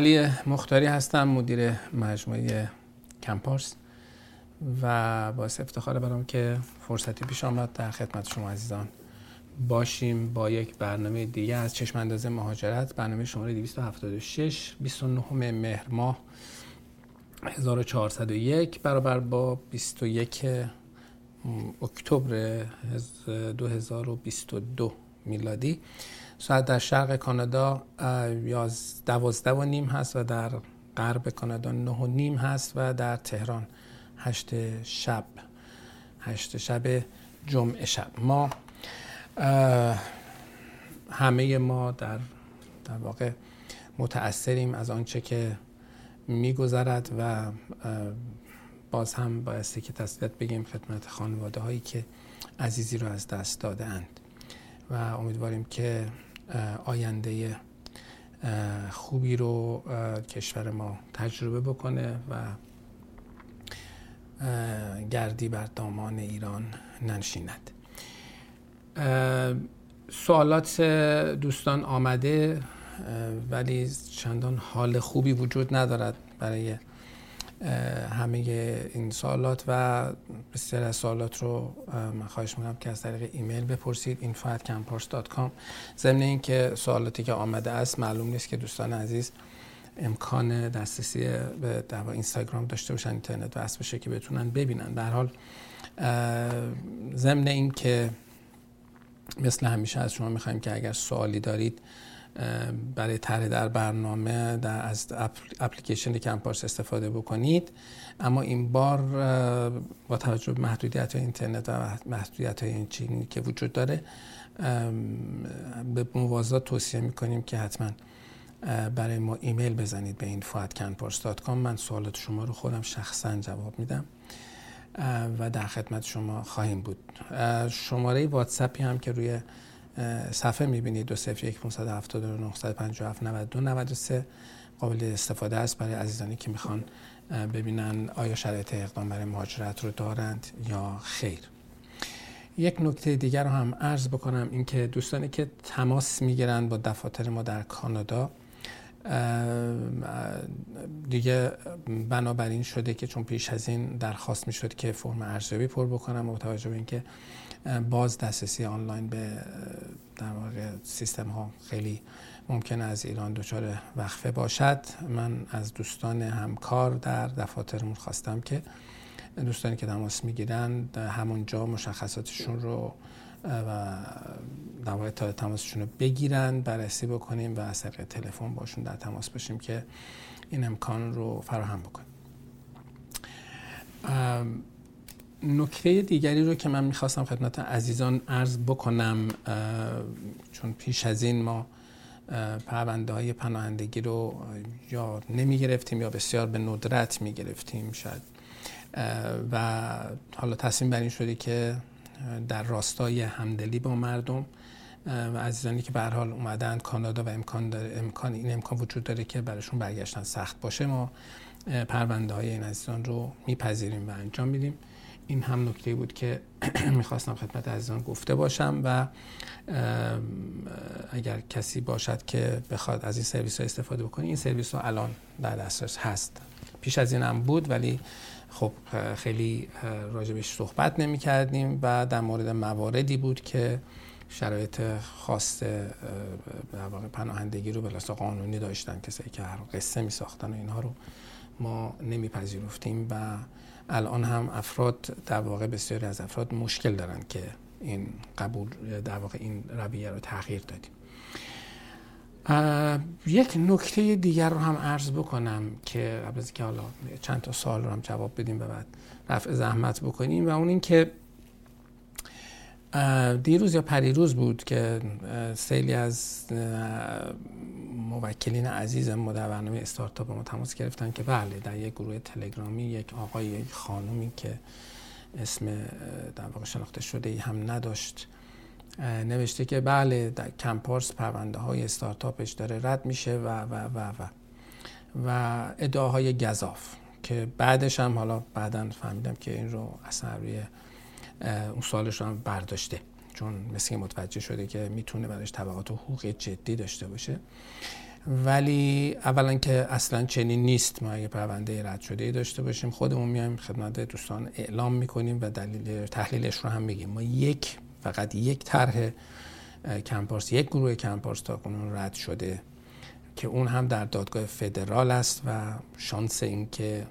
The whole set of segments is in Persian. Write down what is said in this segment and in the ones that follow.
علی مختاری هستم مدیر مجموعه کمپارس و باعث افتخار برام که فرصتی پیش آمد در خدمت شما عزیزان باشیم با یک برنامه دیگه از چشم اندازه مهاجرت. برنامه شماره 276 29 مهر ماه 1401 برابر با 21 اکتبر 2022 میلادی. ساعت در شرق کانادا دوازده و نیم هست و در غرب کانادا نه و نیم هست و در تهران هشت شب. هشت شب جمعه شب. ما همه ما در در واقع متأثریم از آنچه که میگذرد و باز هم بایستی که تسلیت بگیم خدمت خانواده هایی که عزیزی رو از دست داده اند و امیدواریم که آینده خوبی رو کشور ما تجربه بکنه و گردی بر دامان ایران ننشیند. سوالات دوستان آمده ولی چندان حال خوبی وجود ندارد برای همه این سوالات و بسیار از سوالات رو من خواهش می‌کنم که از طریق ایمیل بپرسید info@campars.com ضمن اینکه سوالاتی که آمده است معلوم نیست که دوستان عزیز امکان دسترسی به در اینستاگرام داشته باشن اینترنت وصل بشه که بتونن ببینن. هر حال ضمن این که مثل همیشه از شما می‌خوایم که اگر سوالی دارید برای طرح در برنامه در از اپلیکیشن کمپارس استفاده بکنید. اما این بار با توجه به محدودیت های اینترنت و محدودیت های این چینی که وجود داره به موازات توصیه می‌کنیم که حتما برای ما ایمیل بزنید به این کام من سوالات شما رو خودم شخصا جواب میدم و در خدمت شما خواهیم بود. شماره واتسپی هم که روی صفحه می‌بینید دو صفر یک قابل استفاده است برای عزیزانی که می‌خوان ببینن آیا شرایط اقدام برای مهاجرت رو دارند یا خیر. یک نکته دیگر رو هم عرض بکنم اینکه دوستانی که تماس می‌گیرند با دفاتر ما در کانادا دیگه بنابراین شده که چون پیش از این درخواست می شد که فرم ارزیابی پر بکنم با توجه به اینکه باز دسترسی آنلاین به در واقع سیستم ها خیلی ممکن از ایران دچار وقفه باشد. من از دوستان همکار در دفاترمون خواستم که دوستانی که تماس می‌گیرن همونجا مشخصاتشون رو و در واقع تماسشون رو بگیرن بررسی بکنیم و از طریق تلفن باشون در تماس باشیم که این امکان رو فراهم بکنیم. نکته دیگری رو که من می‌خواستم خدمت عزیزان عرض بکنم چون پیش از این ما پرونده های پناهندگی رو یا نمی گرفتیم یا بسیار به ندرت می گرفتیم شاید و حالا تصمیم بر این شدی که در راستای همدلی با مردم و عزیزانی که به حال اومدن کانادا و امکان داره امکان این امکان وجود داره که براشون برگشتن سخت باشه ما پرونده های این عزیزان رو میپذیریم و انجام میدیم. این هم نکته بود که می‌خواستم خدمت عزیزان گفته باشم و اگر کسی باشد که بخواد از این سرویس ها استفاده بکنه این سرویس ها الان در دسترس هست. پیش از این هم بود ولی خب خیلی راجبش صحبت نمی کردیم و در مورد مواردی بود که شرایط خاص در واقع پناهندگی رو بلاسا قانونی داشتن کسایی که هر قصه می ساختن و اینها رو ما نمیپذیرفتیم و الان هم افراد در واقع بسیاری از افراد مشکل دارن که این قبول در واقع این رویه رو تغییر دادیم. یک نکته دیگر رو هم عرض بکنم که قبل از که حالا چند تا سال رو هم جواب بدیم و بعد رفع زحمت بکنیم و اون این که دیروز یا پریروز بود که سیلی از موکلین عزیز ما در برنامه استارتاپ ما تماس گرفتن که بله در یک گروه تلگرامی یک آقای یک خانومی که اسم در واقع شناخته شده ای هم نداشت نوشته که بله در کمپارس پرونده های استارتاپش داره رد میشه و و و و و. ادعاهای گذاف که بعدش هم حالا بعدا فهمیدم که این رو اصلا روی اون سالش رو هم برداشته. چون مثل متوجه شده که می‌تونه برش طبقات حقوقی جدی داشته باشه. ولی اولا که اصلا چنین نیست. ما اگه پرونده رد شده داشته باشیم خودمون میایم خدمت دوستان اعلام می‌کنیم و دلیل تحلیلش رو هم میگیم. ما یک فقط یک طرح کمپارس یک گروه کمپارس تا کنون رد شده که اون هم در دادگاه فدرال است و شانس این که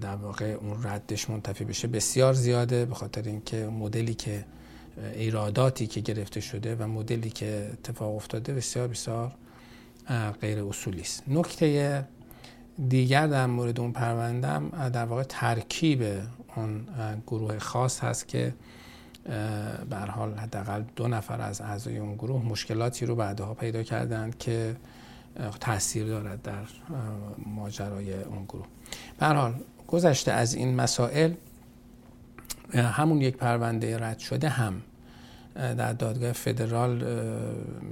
در واقع اون ردش منتفی بشه بسیار زیاده به خاطر اینکه مدلی که ایراداتی که گرفته شده و مدلی که اتفاق افتاده بسیار بسیار غیر اصولی است. نکته دیگر در مورد اون پروندم در واقع ترکیب اون گروه خاص هست که به حال حداقل دو نفر از اعضای اون گروه مشکلاتی رو بعدها پیدا کردند که تاثیر دارد در ماجرای اون گروه. حال گذشته از این مسائل همون یک پرونده رد شده هم در دادگاه فدرال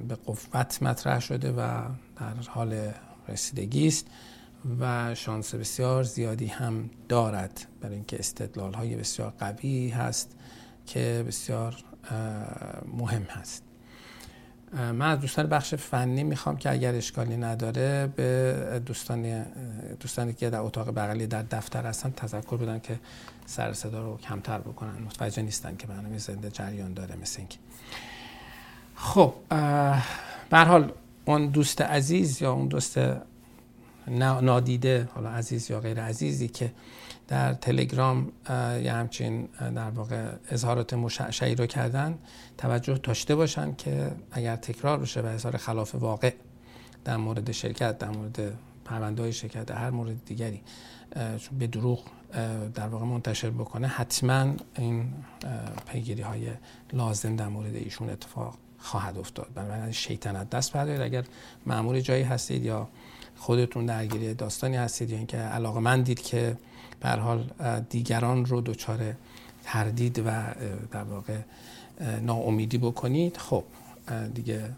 به قوت مطرح شده و در حال رسیدگی است و شانس بسیار زیادی هم دارد. برای اینکه استدلال های بسیار قوی هست که بسیار مهم هست. من از دوستان بخش فنی می‌خوام که اگر اشکالی نداره به دوستان دوستانی که در اتاق بغلی در دفتر هستن تذکر بدن که سر صدا رو کمتر بکنن. متوجه نیستن که برنامه زنده جریان داره مثل اینکه. خب به حال اون دوست عزیز یا اون دوست نادیده حالا عزیز یا غیر عزیزی که در تلگرام یه همچین در واقع اظهارات مشعشعی رو کردن توجه داشته باشن که اگر تکرار بشه و اظهار خلاف واقع در مورد شرکت در مورد پرونده های شرکت هر مورد دیگری به دروغ در واقع منتشر بکنه حتما این پیگیری های لازم در مورد ایشون اتفاق خواهد افتاد. بنابراین شیطنت دست بردارید. اگر معمول جایی هستید یا خودتون درگیری داستانی هستید یا اینکه علاقه من دید که به هر حال دیگران رو دچار تردید و در واقع ناامیدی بکنید خب دیگه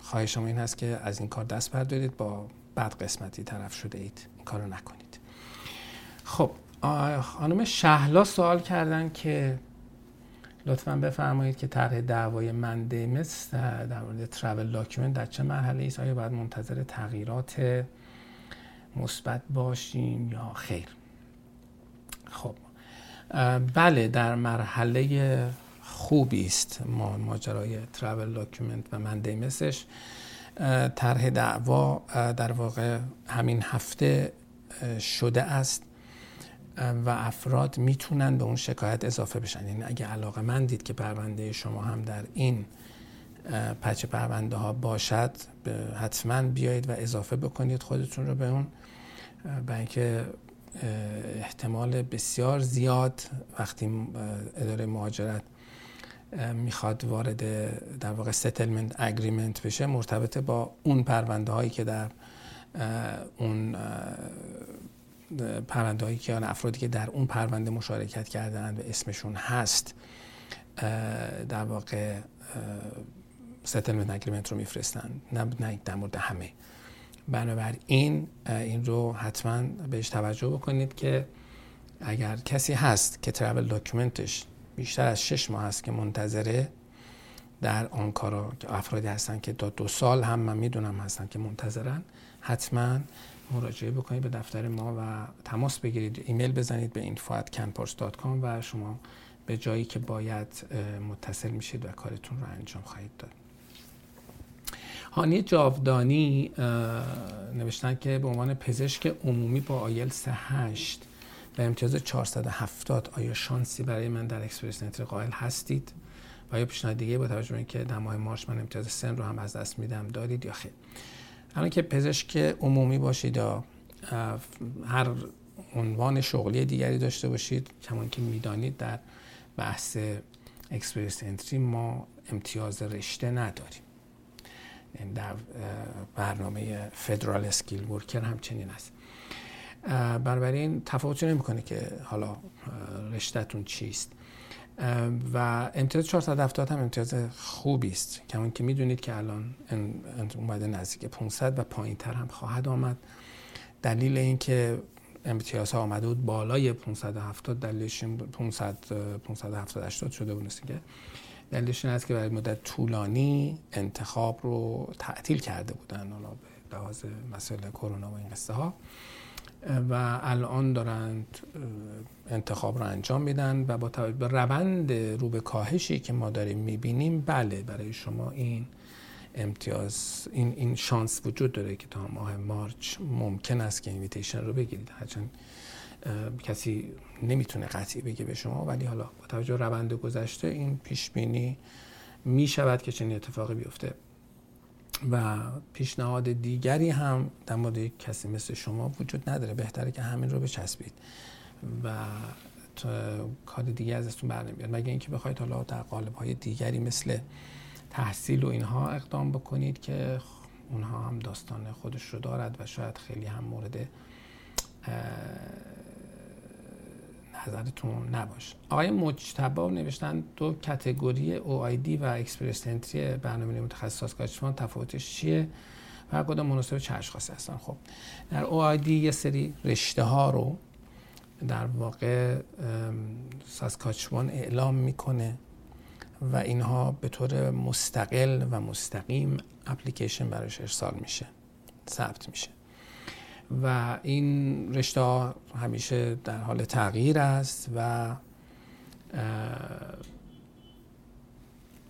خواهش این هست که از این کار دست بردارید با بد قسمتی طرف شده اید. این کارو نکنید. خب خانم شهلا سوال کردن که لطفا بفرمایید که طرح دعوای mandamus در مورد travel document در چه مرحله است آیا باید منتظر تغییرات مثبت باشیم یا خیر؟ خب بله در مرحله خوبی است ما ماجرای travel document و mandamus ش طرح دعوا در واقع همین هفته شده است. و افراد می‌تونن به اون شکایت اضافه بشن. یعنی اگه علاقه‌مندید که پرونده شما هم در این batch پرونده ها باشد حتما بیایید و اضافه بکنید خودتون رو به اون برای اینکه احتمال بسیار زیاد وقتی اداره مهاجرت می‌خواد وارد در واقع ستلمنت اگریمنت بشه مرتبط با اون پرونده هایی که در اون پرونده هایی که افرادی که در اون پرونده مشارکت کردن و اسمشون هست در واقع settlement agreement رو میفرستن نه نه در مورد همه. بنابراین این رو حتما بهش توجه بکنید که اگر کسی هست که travel document ش بیشتر از شش ماه هست که منتظره در آنکارا که افرادی هستن که تا دو سال هم من می‌دونم هستن که منتظرن حتما مراجعه بکنید به دفتر ما و تماس بگیرید. ایمیل بزنید به info@canpors.com و شما به جایی که باید متصل میشید و کارتون رو انجام خواهید داد. هانی جاودانی نوشتن که به عنوان پزشک عمومی با آیل 8 به امتیاز 470 آیا شانسی برای من در اکسپرس نتر قائل هستید؟ و آیا پیشنهاد دیگه با توجه به اینکه در ماه مارچ من امتیاز سن رو هم از دست میدم دارید یا خیر؟ الان که پزشک عمومی باشید یا هر عنوان شغلی دیگری داشته باشید کما اینکه می‌دانید در بحث Express Entry ما امتیاز رشته نداریم. در برنامه Federal Skilled Worker همچنین است. بنابراین تفاوتی نمی‌کنه که حالا رشتهتون چیست. و امتیاز 470 هم امتیاز خوبی است. کما اینکه می‌دونید که الان اومده نزدیک 500 و پایین تر هم خواهد آمد. دلیل این که امتیاز ها آمده بود بالای 570 دلیلش 500 570 80 شده بود که دلیلش این است که برای مدت طولانی انتخاب رو تعطیل کرده بودن حالا به لحاظ مسئله کرونا و این قصه ها و الان دارند انتخاب رو انجام میدن و با توجه به روند رو به کاهشی که ما داریم می‌بینیم بله برای شما این امتیاز این, این شانس وجود داره که تا ماه مارچ ممکن است که اینویتیشن رو بگیرید. هرچند کسی نمی‌تونه قطعی بگه به شما ولی حالا با توجه روند گذشته این پیش بینی می شود که چنین اتفاقی بیفته. و پیشنهاد دیگری هم در مورد کسی مثل شما وجود نداره. بهتره که همین رو بچسبید و کار دیگه ازتون بر نمیاد مگه اینکه بخواید حالا در قالب های دیگری مثل تحصیل و اینها اقدام بکنید که اونها هم داستان خودش رو دارد و شاید خیلی هم مورد نظرتون نباشه آقای مجتبا نوشتن دو کتگوری دی و اکسپرس انتری برنامه متخصص سازگارشمان تفاوتش چیه؟ و کدام مناسب چه اشخاصی هستن؟ خب در دی یه سری رشته ها رو در واقع ساسکاچوان اعلام می‌کنه و اینها به طور مستقل و مستقیم اپلیکیشن براش ارسال میشه ثبت میشه. و این رشته همیشه در حال تغییر است و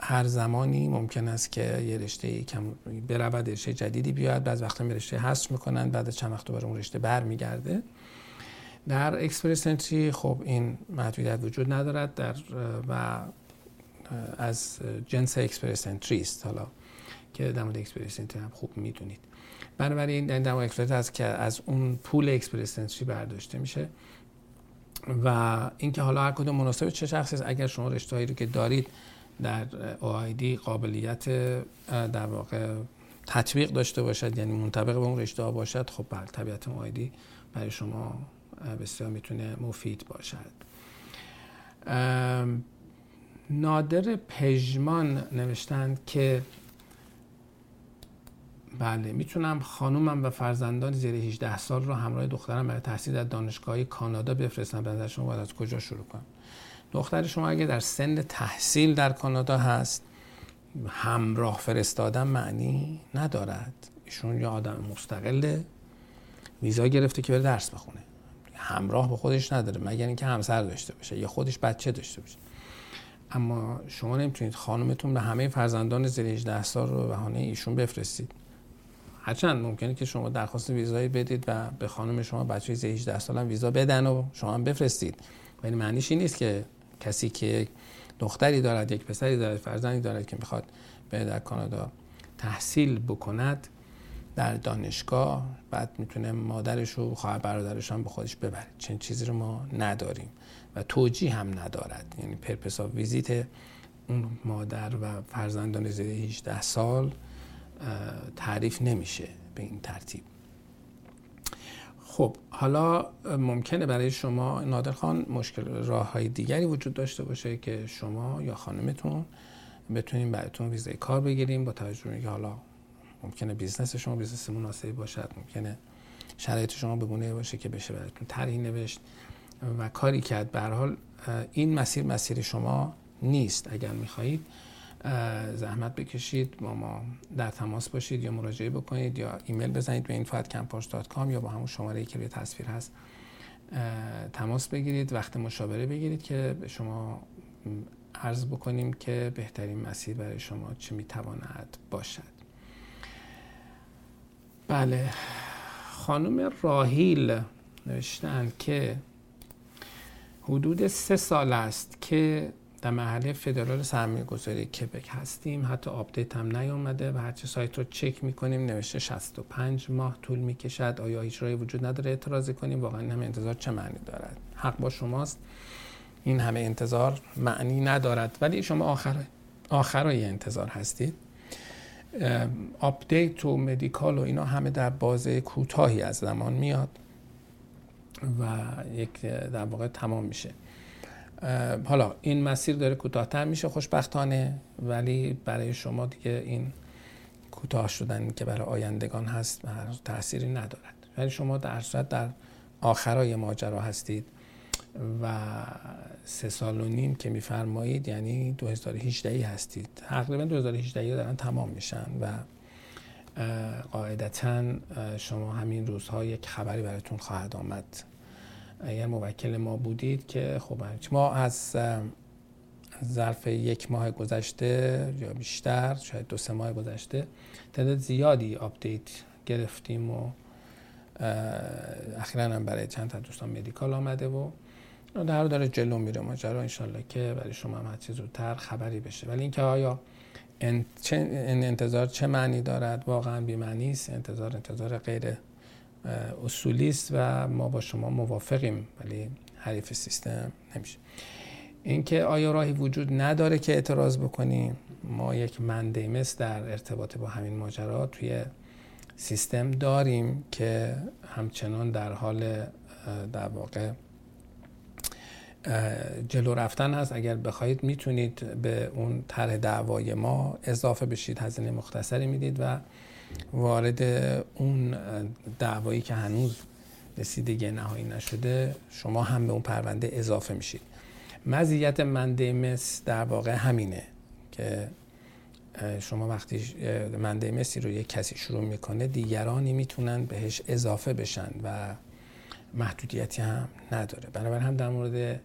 هر زمانی ممکن است که یه رشته کم برود رشته جدیدی بیاد بعد وقتا به رشته حذف می‌کنن بعد چند وقت دوباره اون رشته برمیگرده. در اکسپرس انتری خب این محدودیت وجود ندارد در و از جنس اکسپرس انتری است. حالا که در مورد اکسپرس انتری هم خوب می‌دونید. بنابراین این دمو اکسپرس هست که از اون پول اکسپرس برداشته میشه و اینکه حالا هر کدوم مناسب چه شخصی است اگر شما رشته‌ای رو که دارید در OID قابلیت در واقع تطبیق داشته باشد یعنی منطبق به اون رشته ها باشد خب بله طبیعت OID برای شما بسیار می‌تونه مفید باشد. نادر پژمان نوشتند که بله می‌تونم خانومم و فرزندان زیر 18 سال رو همراه دخترم برای تحصیل در دانشگاه کانادا بفرستم. به شما باید از کجا شروع کنم؟ دختر شما اگه در سن تحصیل در کانادا هست همراه فرستادن معنی ندارد. ایشون یه آدم مستقله ویزا گرفته که بره درس بخونه. همراه به خودش نداره مگر اینکه همسر داشته باشه یا خودش بچه داشته باشه. اما شما نمی‌تونید خانومتون به همه فرزندان زیر 18 سال رو بهانه ایشون بفرستید. هرچند ممکنه که شما درخواست ویزایی بدید و به خانم شما بچه 18 سال هم ویزا بدن و شما هم بفرستید. ولی معنیش این نیست که کسی که دختری دارد یک پسری دارد فرزندی دارد که می‌خواد به در کانادا تحصیل بکند در دانشگاه بعد می‌تونه مادرش و خواهر برادرش هم به خودش ببره. چنین چیزی رو ما نداریم و توجیه هم ندارد. یعنی پرپس ویزیت اون مادر و فرزندان زیر 18 سال تعریف نمیشه به این ترتیب. خب حالا ممکنه برای شما نادر خان مشکل راه های دیگری وجود داشته باشه که شما یا خانمتون بتونیم براتون ویزای کار بگیریم با توجه به حالا ممکنه بیزنس شما بیزنس مناسبی باشد ممکنه شرایط شما بگونه باشه که بشه براتون طرحی نوشت و کاری کرد. به هر حال این مسیر مسیر شما نیست. اگر می‌خواهید زحمت بکشید با ما در تماس باشید یا مراجعه بکنید یا ایمیل بزنید به info@canpors.com یا با همون شماره که روی تصویر هست. تماس بگیرید وقت مشاوره بگیرید که به شما عرض بکنیم که بهترین مسیر برای شما چه می‌تواند باشد. بله خانم راهیل نوشتن که حدود سه سال است که در مرحله فدرال سرمایه گذاری کبک هستیم. حتی آپدیت هم نیامده و هرچه سایت رو چک می‌کنیم نوشته 65 ماه طول می‌کشد. آیا هیچ راهی وجود نداره اعتراضی کنیم؟ واقعا همه انتظار چه معنی دارد؟ حق با شماست. این همه انتظار معنی ندارد. ولی شما آخر آخرای انتظار هستید. آپدیت و medical و اینا همه در بازه کوتاهی از زمان میاد و یک در واقع تمام میشه. حالا این مسیر داره کوتاهتر میشه خوشبختانه ولی برای شما دیگه این کوتاه شدن که برای آیندگان هست تاثیری ندارد. ولی شما در صورت در آخرای ماجرا هستید و سه سال و نیم که میفرمایید یعنی 2018 هستید. تقریبا 2018 دارن تمام میشن و قاعدتا شما همین روزها یک خبری براتون خواهد آمد. اگر موکل ما بودید که خب ما از ظرف یک ماه گذشته یا بیشتر شاید دو سه ماه گذشته تعداد زیادی آپدیت گرفتیم و اخیرا هم برای چند تا دوستان مدیکال آمده و در داره جلو میره. ماجرا انشالله که برای شما هم هرچی زودتر خبری بشه. ولی اینکه آیا این انتظار چه معنی دارد؟ واقعا بی‌معنی است. انتظار انتظار غیر اصولی است و ما با شما موافقیم ولی حریف سیستم نمیشه. اینکه آیا راهی وجود نداره که اعتراض بکنیم؟ ما یک مندیمس در ارتباط با همین ماجرا توی سیستم داریم که همچنان در حال در واقع جلو رفتن هست. اگر بخواهید می‌تونید به اون طرح دعوای ما اضافه بشید هزینه مختصری می‌دید و وارد اون دعوایی که هنوز رسیدگی نهایی نشده شما هم به اون پرونده اضافه میشید. مزیت mandamus در واقع همینه که شما وقتی mandamus ی رو یک کسی شروع می‌کنه دیگرانی می‌تونن بهش اضافه بشن و محدودیتی هم نداره. بنابراین هم در مورد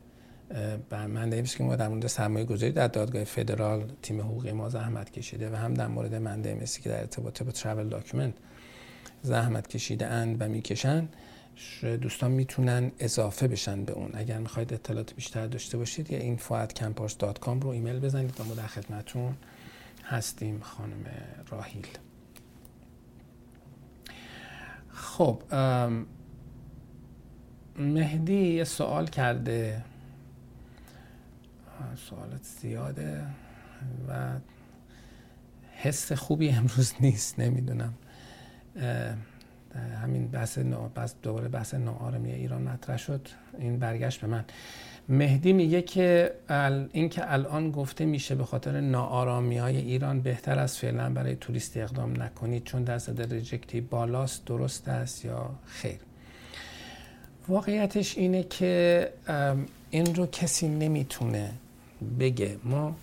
mandamus که ما در مورد سرمایه گذاری در دادگاه فدرال تیم حقوقی ما زحمت کشیده و هم در مورد mandamus ی که در ارتباط با travel document زحمت کشیده اند و می‌کشن دوستان می‌تونن اضافه بشن به اون. اگر می‌خواید اطلاعات بیشتر داشته باشید یا این کام رو ایمیل بزنید و ما در خدمتون هستیم خانم راهیل خب مهدی یه سوال کرده. سوالات زیاده و حس خوبی امروز نیست نمی‌دونم. همین بحث بس دوباره بحث ناآرامی ایران مطرح شد. این برگشت به من. مهدی میگه که این که الان گفته میشه به خاطر ناآرامی های ایران بهتر از فعلا برای توریست اقدام نکنید چون درصد ریجکتی بالاست درست است یا خیر. واقعیتش اینه که این رو کسی نمی‌تونه بگه. ما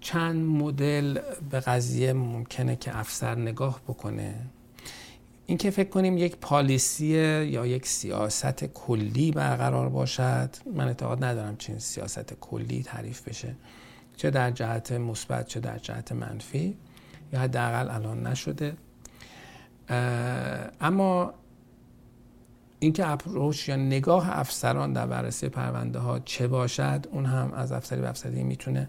چند مدل به قضیه ممکنه که افسر نگاه بکنه. اینکه فکر کنیم یک پالیسی یا یک سیاست کلی برقرار باشد. من اعتقاد ندارم چنین سیاست کلی تعریف بشه. چه در جهت مثبت چه در جهت منفی. یا حداقل الان نشده. اما اینکه اپروچ یا نگاه افسران در بررسی پرونده ها چه باشد اون هم از افسری به افسری می‌تونه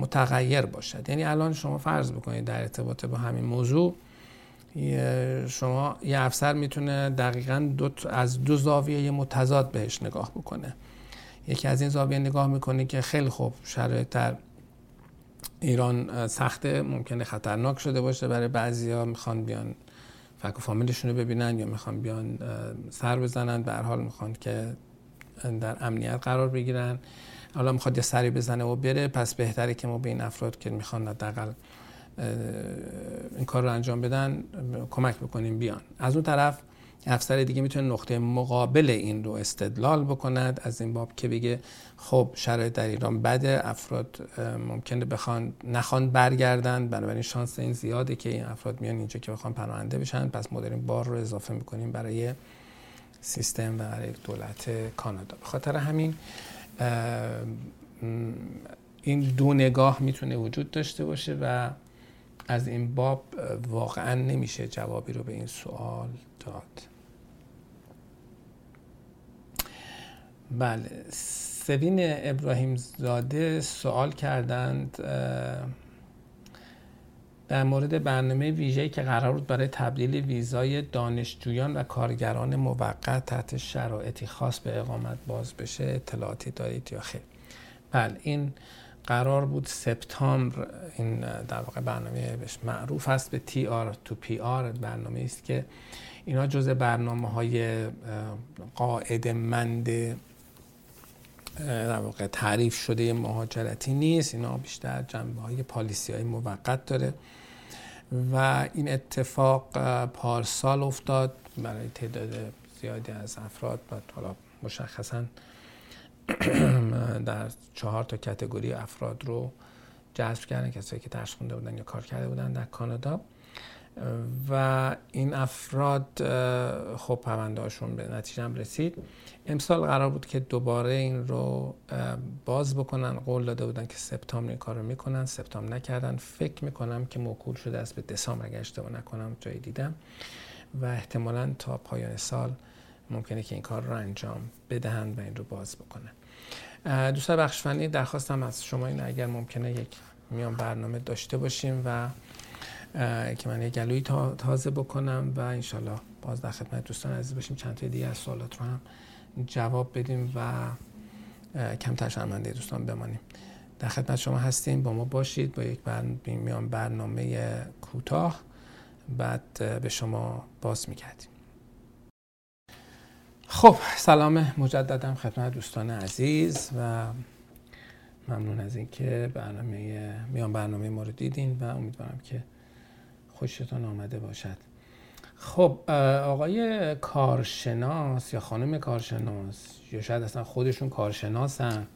متغیر باشد. یعنی الان شما فرض بکنید در ارتباط با همین موضوع شما یه افسر می‌تونه دقیقا دو از دو زاویه متضاد بهش نگاه بکنه. یکی از این زاویه نگاه می‌کنه که خیلی خوب شرایط در ایران سخته ممکنه خطرناک شده باشه برای بعضیا می‌خوان بیان فک و فامیلشون رو ببینن یا می‌خوان بیان سر بزنن. به حال می‌خوان که در امنیت قرار بگیرن. حالا می‌خواد یه سری بزنه و بره پس بهتره که ما به این افراد که می‌خوان حداقل این کار رو انجام بدن کمک بکنیم بیان. از اون طرف افسر دیگه می‌تونه نقطه مقابل این رو استدلال بکند. از این باب که بگه خب شرایط در ایران بده افراد ممکنه بخوان نخوان برگردن. بنابراین شانس این زیاده که این افراد میان اینجا که بخوان پناهنده بشن. پس ما داریم بار رو اضافه می‌کنیم برای سیستم و برای دولت کانادا. به همین این دو نگاه می‌تونه وجود داشته باشه و از این باب واقعا نمیشه جوابی رو به این سوال داد. بله. سوین ابراهیم زاده سوال کردند در مورد برنامه ویژه‌ای که قرار بود برای تبدیل ویزای دانشجویان و کارگران موقت تحت شرایطی خاص به اقامت باز بشه اطلاعاتی دارید یا خیر؟ بله این قرار بود سپتامبر این در واقع برنامه بهش معروف است به تی آر تو پی آر برنامه است که اینا جزء برنامه های قاعده مند در واقع تعریف شده مهاجرتی نیست. اینا بیشتر جنبه های پالیسی های موقت داره. و این اتفاق پارسال افتاد. برای تعداد زیادی از افراد و حالا مشخصا در چهار تا کتگوری افراد رو جذب کردن. کسایی که درس خونده بودن یا کار کرده بودن در کانادا. و این افراد خب پرونده هاشون به نتیجه هم رسید. امسال قرار بود که دوباره این رو باز بکنن. قول داده بودن که سپتامبر این کار رو می‌کنن. سپتامبر نکردن. فکر می‌کنم که موکول شده است به دسامبر اگه اشتباه نکنم جایی دیدم. و احتمالا تا پایان سال ممکنه که این کار رو انجام بدهند و این رو باز بکنن دوستان بخش فنی درخواستم از شما این اگر ممکنه یک میان برنامه داشته باشیم و که من یه گلوی تازه بکنم و انشالله باز در خدمت دوستان عزیز باشیم. چند تا دیگه از سوالات رو هم جواب بدیم و کمتر شرمنده دوستان بمانیم. در خدمت شما هستیم. با ما باشید. با یک میان برنامه کوتاه. بعد به شما باز میگردیم. خب سلام مجددم خدمت دوستان عزیز و ممنون از اینکه برنامه میان برنامه ما رو دیدین و امیدوارم که خوشتان آمده باشد. خب آقای کارشناس یا خانم کارشناس یا شاید اصلا خودشون کارشناسن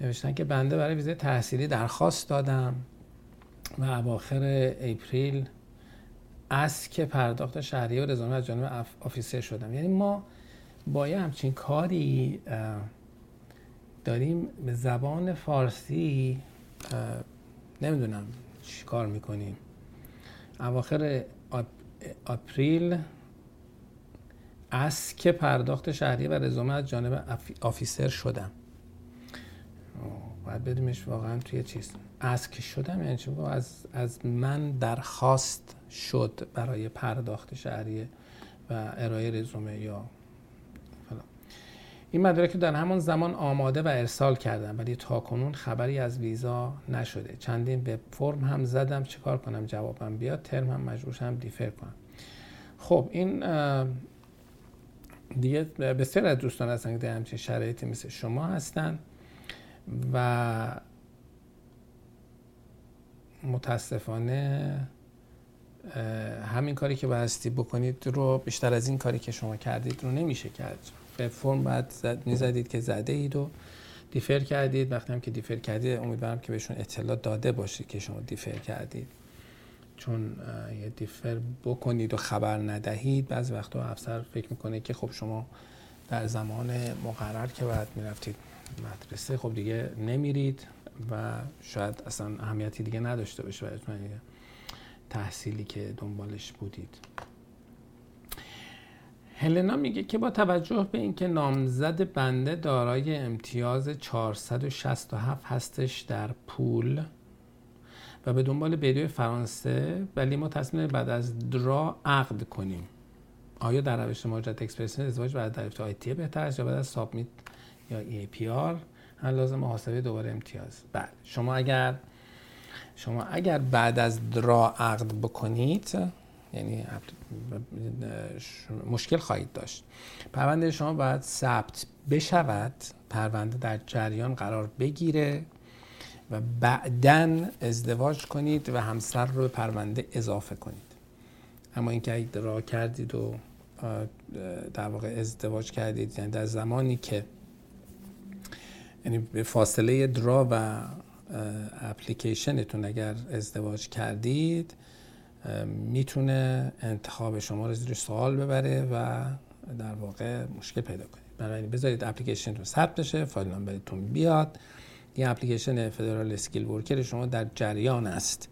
نوشتن که بنده برای ویزای تحصیلی درخواست دادم و اواخر April ask پرداخت شهریه و رزومه از جانب officer شدم. یعنی ما با یه همچین کاری داریم به زبان فارسی نمی‌دونم چی کار می‌کنیم. اواخر April ask پرداخت شهریه و رزومه از جانب officer شدم. باید بدیمش واقعا توی چیز از که شدم یعنی چی؟ از, از من درخواست شد برای پرداخت شهریه و ارائه رزومه یا این مدارک در همان زمان آماده و ارسال کردم ولی تا کنون خبری از ویزا نشده. چندین به فرم هم زدم چیکار کنم؟ جوابم بیاد. ترم هم مجبور شدم دیفر کنم. خب این دیگه بسیار از دوستان هستن که در شرایطی مثل شما هستن و متاسفانه همین کاری که بایستی بکنید رو بیشتر از این کاری که شما کردید رو نمیشه کرد. به فرم باید زد می‌زدید که زده اید و دیفر کردید. وقتی هم که دیفر کردید امیدوارم که بهشون اطلاع داده باشید که شما دیفر کردید. چون یه دیفر بکنید و خبر ندهید بعضی وقتا افسر فکر می‌کنه که خب شما در زمان مقرر که باید می‌رفتید مدرسه خب دیگه نمیرید و شاید اصلا اهمیتی دیگه نداشته باشه براتون تحصیلی که دنبالش بودید. هلنا میگه که با توجه به اینکه نامزد بنده دارای امتیاز 467 هستش در پول و به دنبال بیروی فرانسه ولی ما تصمیم بعد از درا عقد کنیم. آیا در روش مهاجرت اکسپرس ازدواج بعد در آیتی بهتر است یا بعد از submit یا eAPR؟ هم لازم محاسبه دوباره امتیاز. بله شما اگر شما اگر بعد از draw عقد بکنید یعنی مشکل خواهید داشت. پرونده شما باید ثبت بشود پرونده در جریان قرار بگیره و بعدا ازدواج کنید و همسر رو به پرونده اضافه کنید. اما اینکه اگه را کردید و در واقع ازدواج کردید یعنی در زمانی که یعنی به فاصله درا و اپلیکیشنتون اگر ازدواج کردید می‌تونه انتخاب شما رو زیر سوال ببره و در واقع مشکل پیدا کنید بنابراین بذارید اپلیکیشن رو ثبت بشه فایل نامبرتون بیاد. این اپلیکیشن فدرال اسکیل ورکر شما در جریان است.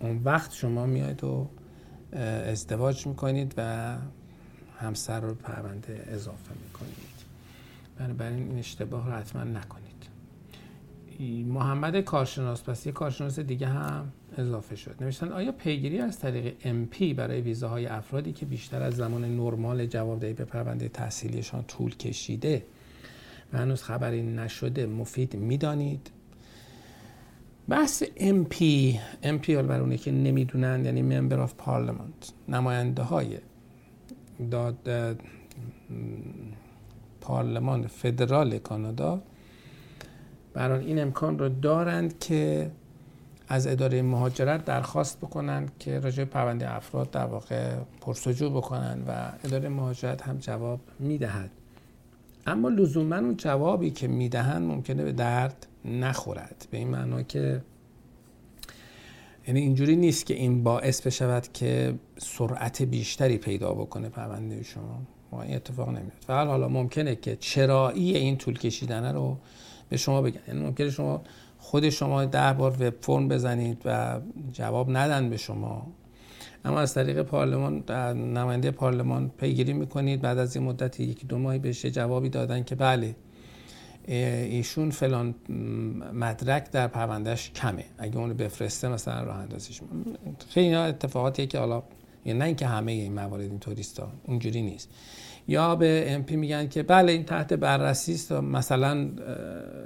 اون وقت شما میاید و ازدواج می‌کنید و همسر رو پرونده اضافه می‌کنید. بنابراین این اشتباه رو حتما نکنید. محمد کارشناس پس یه کارشناس دیگه هم اضافه شد. نوشتن آیا پیگیری از طریق MP برای ویزاهای افرادی که بیشتر از زمان نرمال جوابدهی به پرونده تحصیلیشان طول کشیده و هنوز خبری نشده مفید می‌دانید؟ بحث MP MP برای اونه که نمی‌دونن یعنی ممبر آف پارلمنت نماینده های داد پارلمان فدرال کانادا برای این امکان رو دارند که از اداره مهاجرت درخواست بکنند که راجع پرونده افراد در واقع پرسجو بکنند و اداره مهاجرت هم جواب می‌دهد. اما لزوما اون جوابی که می‌دهن ممکنه به درد نخورد. به این معنا که یعنی اینجوری نیست که این باعث بشود که سرعت بیشتری پیدا بکنه پرونده شما. ما این اتفاق نمیاد فقط حالا ممکنه که چرایی این طول کشیدنه رو به شما بگن یعنی ممکنه شما خود شما ده بار وب فرم بزنید و جواب ندن به شما. اما از طریق پارلمان نماینده پارلمان پیگیری می‌کنید. بعد از این مدت یکی دو ماهی بهش جوابی دادن که بله ایشون فلان مدرک در پروندهش کمه. اگه اونو بفرسته مثلا راه اندازیش خیلی اتفاقاتیه که حالا یعنی نه اینکه همه این موارد اینطوریست اونجوری نیست. یا به ام پی میگن که بله این تحت بررسی است مثلا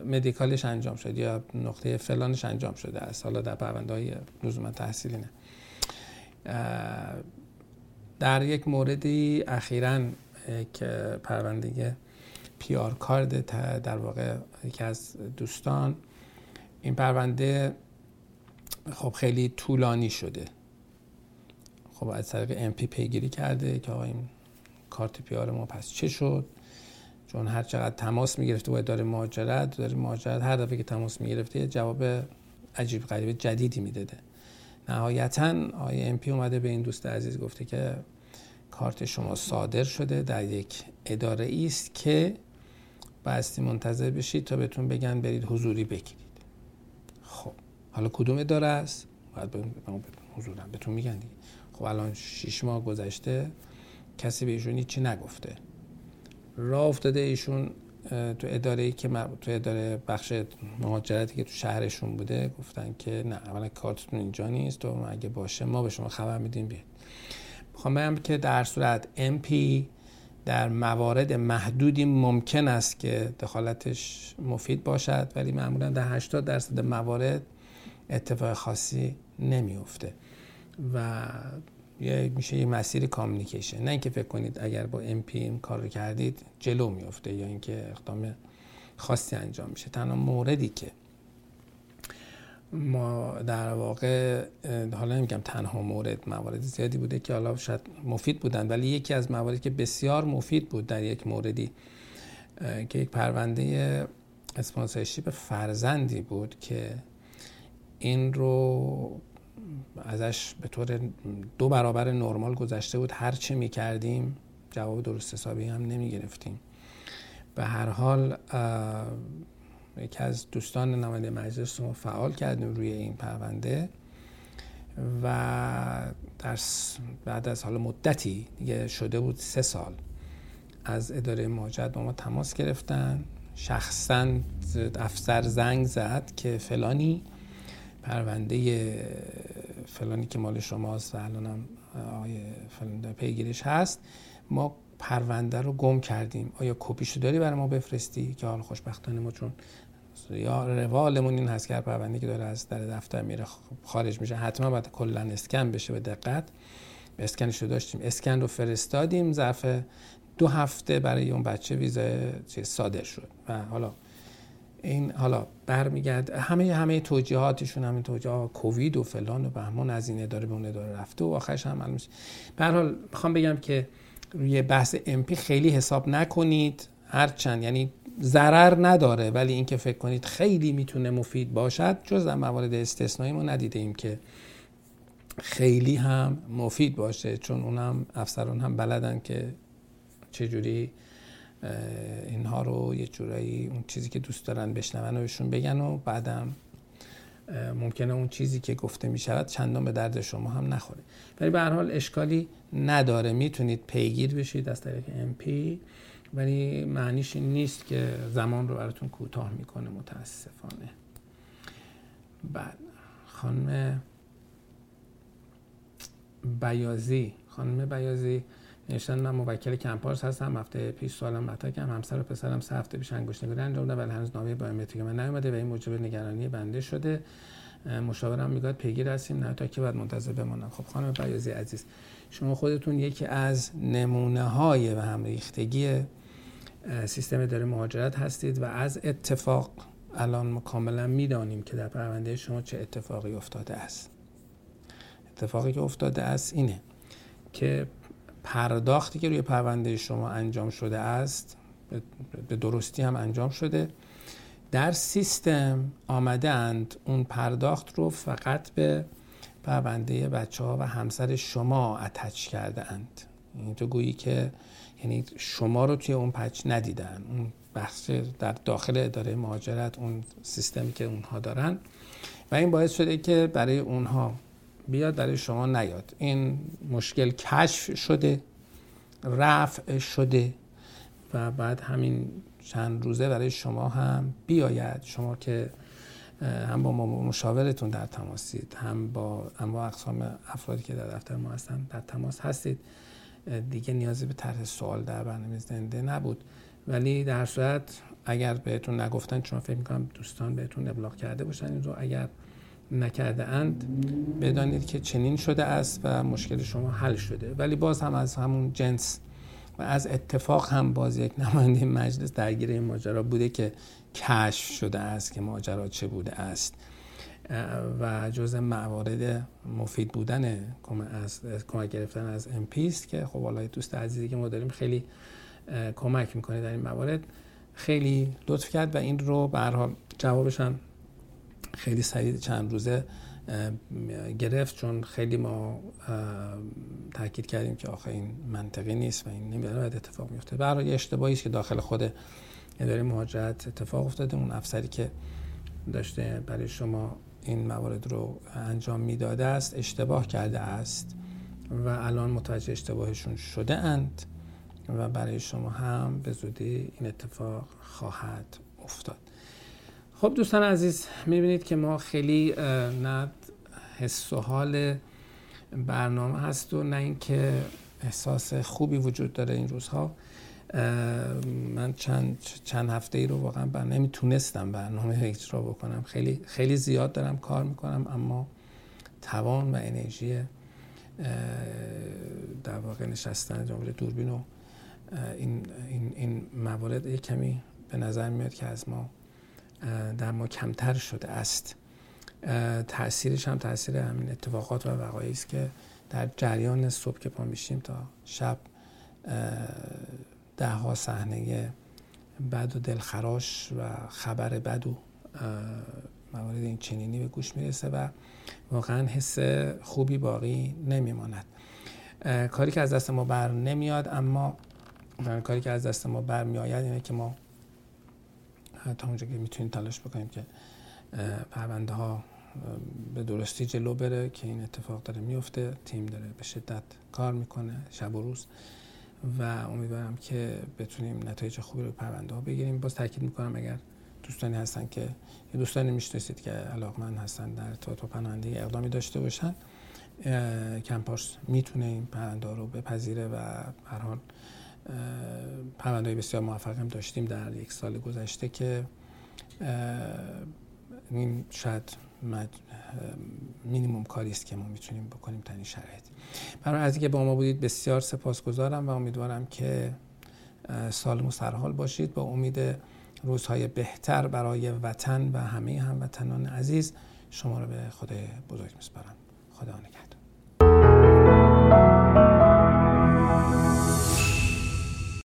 مدیکالش انجام شد یا نقطه فلانش انجام شده است. حالا در پرونده های لزوما تحصیلی نه. در یک موردی اخیرا که پرونده پیار کارد در واقع یکی از دوستان این پرونده خب خیلی طولانی شده. خب از طریق ام پی پیگیری کرده که آقا این کارت پیار ما پس چه شد؟ چون هر چقدر تماس می‌گرفته با اداره مهاجرت داره مهاجرت هر دفعه که تماس می‌گرفته جواب عجیب غریب جدیدی می‌داده. نهایتا آقای ام پی اومده به این دوست عزیز گفته که کارت شما صادر شده در یک اداره است که بایستی منتظر بشید تا بهتون بگن برید حضوری بگیرید. خب حالا کدوم اداره است؟ باید حضورم بهتون میگن دیگه. خب الان شیش ماه گذشته. کسی به ایشون چی نگفته. راه افتاده ایشون تو اداره ای که تو اداره بخش مهاجرتی که تو شهرشون بوده گفتن که نه اولا کارتتون اینجا نیست و اگه باشه ما به شما خبر میدیم بیاید می‌خوام بگم که در صورت MP در موارد محدودی ممکن است که دخالتش مفید باشد ولی معمولا در 80 درصد موارد اتفاق خاصی نمیفته و یه میشه یه مسیر کامیکیشن نه اینکه فکر کنید اگر با ام پی این کار رو کردید جلو میفته یا اینکه اقدام خاصی انجام میشه. تنها موردی که ما در واقع حالا نمیگم تنها مورد موارد زیادی بوده که حالا شاید مفید بودن ولی یکی از مواردی که بسیار مفید بود در یک موردی که یک پرونده اسپانسرشیپ فرزندی بود که این رو ازش به طور دو برابر نرمال گذشته بود. هر چه می کردیم جواب درست حسابی هم نمی گرفتیم به هر حال یکی از دوستان نماینده مجلس رو فعال کردیم روی این پرونده و در بعد از حال مدتی دیگه شده بود سه سال از اداره مهاجرت با ما تماس گرفتن. شخصا افسر زنگ زد که فلانی پرونده فلانی که مال شماست و الانم آقای فلان پیگیرش هست ما پرونده رو گم کردیم. آیا کپیشو داری برای ما بفرستی؟ که حال خوشبختانه ما چون یا روالمون این هست که پرونده که داره از در دفتر میره خارج میشه حتما باید کلا اسکن بشه به دقت. اسکنش رو داشتیم. اسکن رو فرستادیم ظرف دو هفته برای اون بچه ویزا صادر شد. و حالا این حالا برمیگرد همه همه توجیهاتشون همین توجیهات کووید و فلان و بهمان از این اداره به اون اداره رفته و آخرش هم معلوم به حال می‌خوام بگم که روی بحث امپی خیلی حساب نکنید. هرچند یعنی ضرر نداره ولی اینکه فکر کنید خیلی می‌تونه مفید باشد جز در موارد استثنایی ما ندیده ایم که خیلی هم مفید باشه چون اونم افسران هم بلدن که چجوری اینها رو یه جورایی اون چیزی که دوست دارن بشنون و بهشون بگن و بعدم ممکنه اون چیزی که گفته می شود چندان به درد شما هم نخوره. ولی به هر حال اشکالی نداره. می‌تونید پیگیر بشید از طریق MP ولی معنیش این نیست که زمان رو براتون کوتاه می‌کنه متاسفانه. بعد خانم بیازی خانم بیازی. نشان من موکل کمپارس هستم. هفته پیش سوالم مطرح کردم. همسر و پسرم سه هفته پیش انگشت نگاری انجام دادن ولی هنوز نامه بایومتریک من نیومده و این موجب نگرانی بنده شده. مشاورم میگه پیگیر هستیم. نه تا که بعد منتظر بمانم خب خانم بیازی عزیز شما خودتون یکی از نمونه های و هم ریختگی سیستم داره مهاجرت هستید و از اتفاق الان کاملا می‌دانیم که در پرونده شما چه اتفاقی افتاده است. اتفاقی که افتاده است اینه که پرداختی که روی پرونده شما انجام شده است به درستی هم انجام شده. در سیستم آمده اند اون پرداخت رو فقط به پرونده بچه ها و همسر شما اتچ کرده اند یعنی تو گویی که یعنی شما رو توی اون پچ ندیدن. اون بخش در داخل اداره مهاجرت اون سیستمی که اونها دارن. و این باعث شده که برای اونها بیاد برای شما نیاد. این مشکل کشف شده رفع شده و بعد همین چند روزه برای شما هم بیاید. شما که هم با مشاورتون در تماسید هم با انواع اقسام افرادی که در دفتر ما هستن در تماس هستید. دیگه نیازی به طرح سوال در برنامه زنده نبود. ولی در صورت اگر بهتون نگفتن چون فکر می‌کنم دوستان بهتون ابلاغ کرده باشن این رو اگر نکرده اند بدانید که چنین شده است و مشکل شما حل شده. ولی باز هم از همون جنس و از اتفاق هم باز یک نماینده مجلس درگیر این ماجرا بوده که کشف شده است که ماجرا چه بوده است. و جز موارد مفید بودن کمک گرفتن از امپیست که خب والله دوست عزیزی که ما داریم خیلی کمک می‌کنه در این موارد خیلی لطف کرد و این رو به جوابش هم خیلی سریع چند روزه گرفت چون خیلی ما تاکید کردیم که آخه این منطقی نیست و این نمی‌دونه اتفاق میفته برای اشتباهی است که داخل خود اداره مهاجرت اتفاق افتاده. اون افسری که داشته برای شما این موارد رو انجام می‌داده است اشتباه کرده است و الان متوجه اشتباهشون شده اند و برای شما هم به زودی این اتفاق خواهد افتاد. خب دوستان عزیز می‌بینید که ما خیلی نه حس و حال برنامه هست و نه اینکه احساس خوبی وجود داره این روزها. من چند چند هفته ای رو واقعا بر نمی‌تونستم برنامه اجرا بکنم. خیلی خیلی زیاد دارم کار می‌کنم اما توان و انرژی در واقع نشستن جامعه دوربین و این, این, این موارد یک کمی به نظر میاد که از ما در ما کمتر شده است. تاثیرش هم تاثیر همین اتفاقات و وقایعی است که در جریان صبح که پا میشیم تا شب ده ها صحنه بد و دلخراش و خبر بد و موارد این چنینی به گوش می‌رسه و واقعا حس خوبی باقی نمیماند. کاری که از دست ما بر نمیاد اما کاری که از دست ما بر میآید اینه که ما تا اونجا که می‌تونیم تلاش بکنیم که پرونده ها به درستی جلو بره که این اتفاق داره میفته تیم داره به شدت کار می‌کنه شب و روز و امیدوارم که بتونیم نتایج خوبی رو پرونده ها بگیریم. باز تاکید می‌کنم اگر دوستانی هستن که یه دوستانی می‌شناسید که علاقمند هستن در تو پناهنده اقدامی داشته باشن کمپاس می‌تونه این پرونده رو بپذیره و هر حال پرونده بسیار موفق هم داشتیم در یک سال گذشته که این شاید مینیموم کاری است که ما می‌تونیم بکنیم تا این شرایط. برای از اینکه با ما بودید بسیار سپاسگزارم و امیدوارم که سالم و سرحال باشید. با امید روزهای بهتر برای وطن و همه هموطنان عزیز شما رو به خدای بزرگ میسپارم. خدا نگهدار